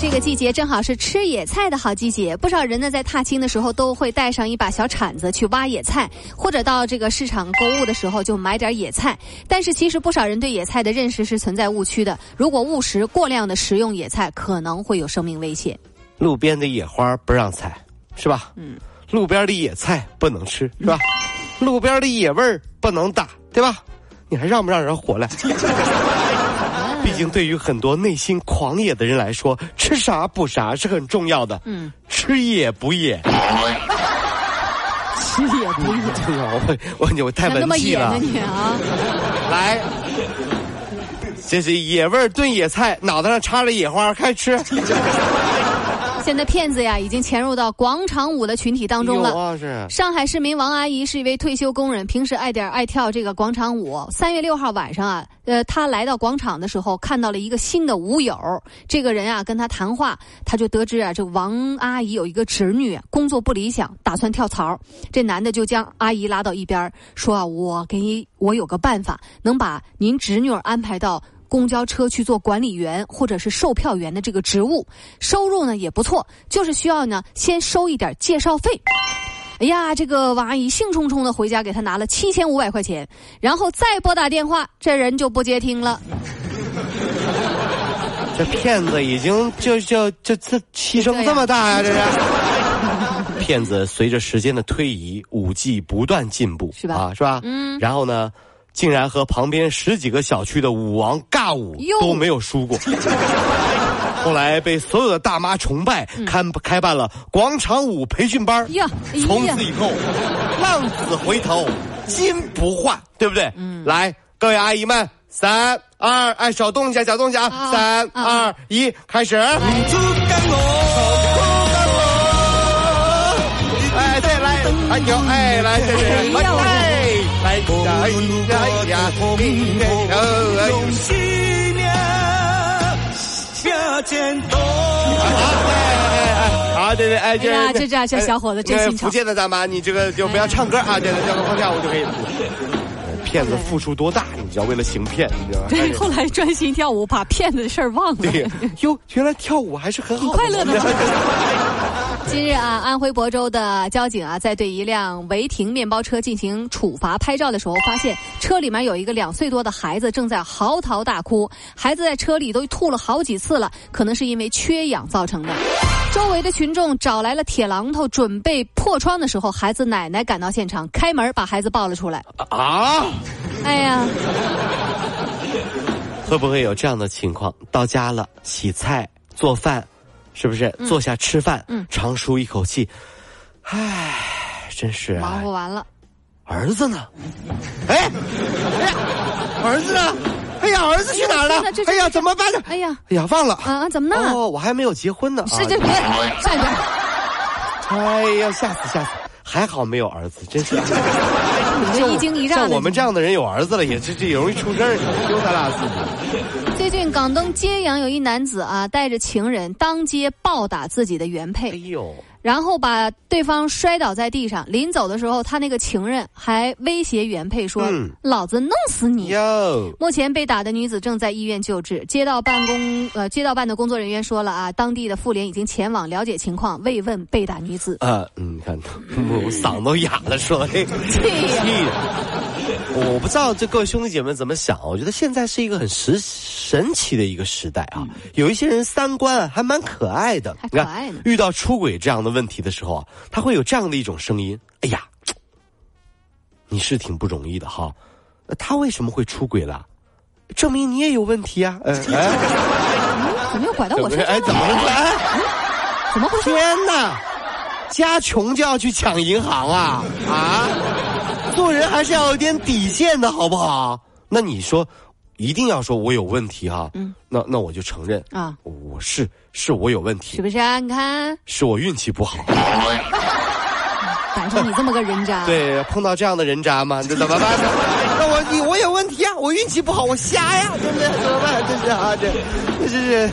这个季节正好是吃野菜的好季节，不少人呢在踏青的时候都会带上一把小铲子去挖野菜，或者到这个市场购物的时候就买点野菜。但是其实不少人对野菜的认识是存在误区的，如果误食过量的食用野菜，可能会有生命危险。路边的野花不让采，是吧？嗯。路边的野菜不能吃，是吧？路边的野味儿不能打，对吧？你还让不让人活了？对于很多内心狂野的人来说，吃啥补啥是很重要的。嗯，吃野补野，吃野补野。我我我太文气了。你啊，来，这是野味炖野菜，脑袋上插着野花，开吃。现在骗子呀，已经潜入到广场舞的群体当中了。上海市民王阿姨是一位退休工人，平时爱点爱跳这个广场舞。三月六号晚上啊，呃，她来到广场的时候，看到了一个新的舞友。这个人啊，跟她谈话，她就得知啊，这王阿姨有一个侄女，工作不理想，打算跳槽。这男的就将阿姨拉到一边，说啊，我给你，我有个办法，能把您侄女安排到。公交车去做管理员或者是售票员的这个职务，收入呢也不错，就是需要呢先收一点介绍费。哎呀，这个王阿姨兴冲冲的回家给他拿了七千五百块钱，然后再拨打电话，这人就不接听了。这骗子已经就就就这牺牲这么大呀！这是 骗子随着时间的推移，武技不断进步，是吧？啊，是吧？嗯。然后呢？竟然和旁边十几个小区的舞王尬舞都没有输过，后来被所有的大妈崇拜，开开办了广场舞培训班从此以后，浪子回头金不换，对不对？嗯，来，各位阿姨们，三二，哎，手动一下，脚动一下，三二一，开始。哎，再来，哎呦，哎，来，这是，来。来呀呀！用心念，下剪刀。好，对对，哎，这呀，这这小伙子真心肠。福建的大妈，你这个就不要唱歌啊，这个叫个放跳舞就可以了。骗子付出多大，你知道？为了行骗，你知道吗？对，后来专心跳舞，把骗子的事儿忘了。对，哟，原来跳舞还是很好 快乐的。今日啊，安徽亳州的交警啊，在对一辆违停面包车进行处罚拍照的时候，发现车里面有一个两岁多的孩子正在嚎啕大哭，孩子在车里都吐了好几次了，可能是因为缺氧造成的。周围的群众找来了铁榔头，准备破窗的时候，孩子奶奶赶到现场，开门把孩子抱了出来。啊！哎呀，会不会有这样的情况？到家了，洗菜做饭。是不是坐下吃饭？嗯，长舒一口气，唉，真是忙活完了。儿子呢？哎，哎呀，儿子呢？哎呀，儿子去哪儿了？哎呀，怎么办呢？哎呀，哎呀，忘了啊？怎么呢？哦，我还没有结婚呢。是这别站着。哎呀，吓死吓死！还好没有儿子，真是。你这一惊一乍像我们这样的人有儿子了，也这这也容易出事儿，丢咱俩自己。最近港东揭阳有一男子啊，带着情人当街暴打自己的原配。哎呦！然后把对方摔倒在地上，临走的时候，他那个情人还威胁原配说：“老子弄死你！”目前被打的女子正在医院救治。街道办公呃，街道办的工作人员说了啊，当地的妇联已经前往了解情况，慰问被打女子。啊，你，看，我嗓都哑了，说 气气。我不知道这各位兄弟姐妹怎么想，我觉得现在是一个很神神奇的一个时代啊！有一些人三观还蛮可爱的，还可爱呢。遇到出轨这样的问题的时候啊，他会有这样的一种声音：“哎呀，你是挺不容易的哈，他为什么会出轨了？证明你也有问题啊！”哎，怎么又拐到我身上？哎，怎么了？怎么回事？天哪！家穷就要去抢银行啊啊！做人还是要有点底线的，好不好？那你说，一定要说我有问题哈？嗯，那那我就承认啊，我是是我有问题，是不是啊？你看，是我运气不好。胆上你这么个人渣。对，碰到这样的人渣嘛？这怎么办呢？那我你我有问题啊！我运气不好，我瞎呀，对不对？怎么办？这是啊，这这是。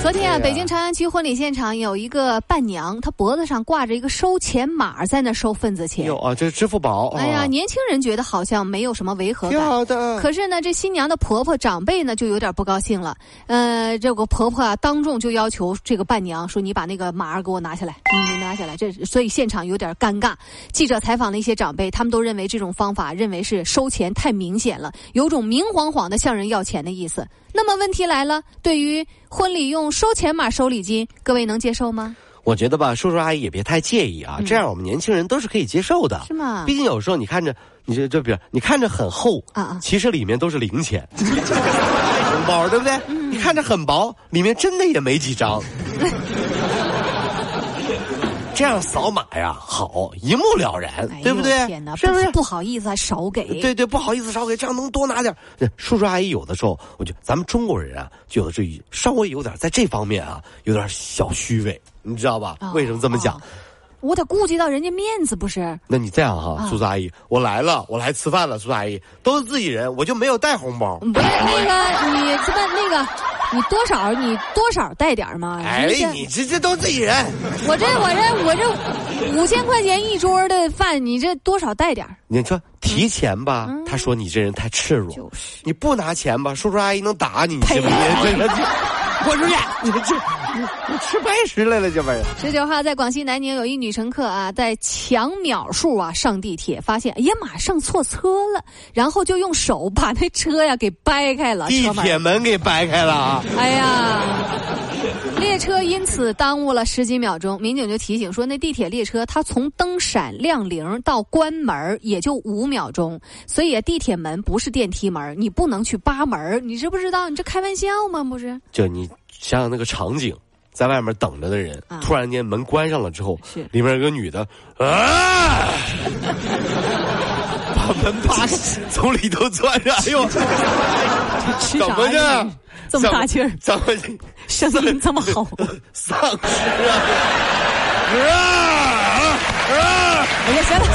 昨天啊，北京朝阳区婚礼现场有一个伴娘，她脖子上挂着一个收钱码，在那收份子钱。有啊，这是支付宝。哎呀，年轻人觉得好像没有什么违和感。好的。可是呢，这新娘的婆婆长辈呢，就有点不高兴了。呃，这个婆婆啊，当众就要求这个伴娘说：“你把那个码给我拿下来，你拿下来。”这所以现场有点尴尬。记者采访了一些长辈，他们都认为这种方法认为是收钱太明显了，有种明晃晃的向人要钱的意思。那么问题来了，对于婚礼用收钱码收礼金，各位能接受吗？我觉得吧，叔叔阿姨也别太介意啊，这样我们年轻人都是可以接受的。是吗？毕竟有时候你看着，你这这比如你看着很厚啊，其实里面都是零钱，红包对不对？你看着很薄，里面真的也没几张。这样扫码呀，好一目了然，对不对？天，是不是不好意思还少给？对对，不好意思少给，这样能多拿点。叔叔阿姨有的时候，我觉得咱们中国人啊，就有这稍微有点在这方面啊，有点小虚伪，你知道吧？为什么这么讲？我得顾及到人家面子，不是？那你这样哈，叔叔阿姨，我来了，我来吃饭了，叔叔阿姨都是自己人，我就没有带红包。不是那个，你吃饭那个。你多少你多少带点嘛？哎，你这这都自己人。我这我这我这五千块钱一桌的饭，你这多少带点你说提钱吧，他说你这人太赤裸；就是你不拿钱吧，叔叔阿姨能打你，你信不是？滚出去！你这，你你吃白食来了，这玩意儿。十九号在广西南宁有一女乘客啊，在抢秒数啊上地铁，发现哎呀妈上错车了，然后就用手把那车呀给掰开了，地铁门给掰开了啊！哎呀，列车因此耽误了十几秒钟。民警就提醒说，那地铁列车它从灯闪亮铃到关门也就五秒钟，所以地铁门不是电梯门，你不能去扒门，你知不知道？你这开玩笑吗？不是？就你。想想那个场景，在外面等着的人，突然间门关上了之后，里面有个女的啊，把门扒从里头钻着，哎呦，怎么的？这么大劲儿？怎么 声音这么好？丧尸啊！啊啊！哎呀，行了行了，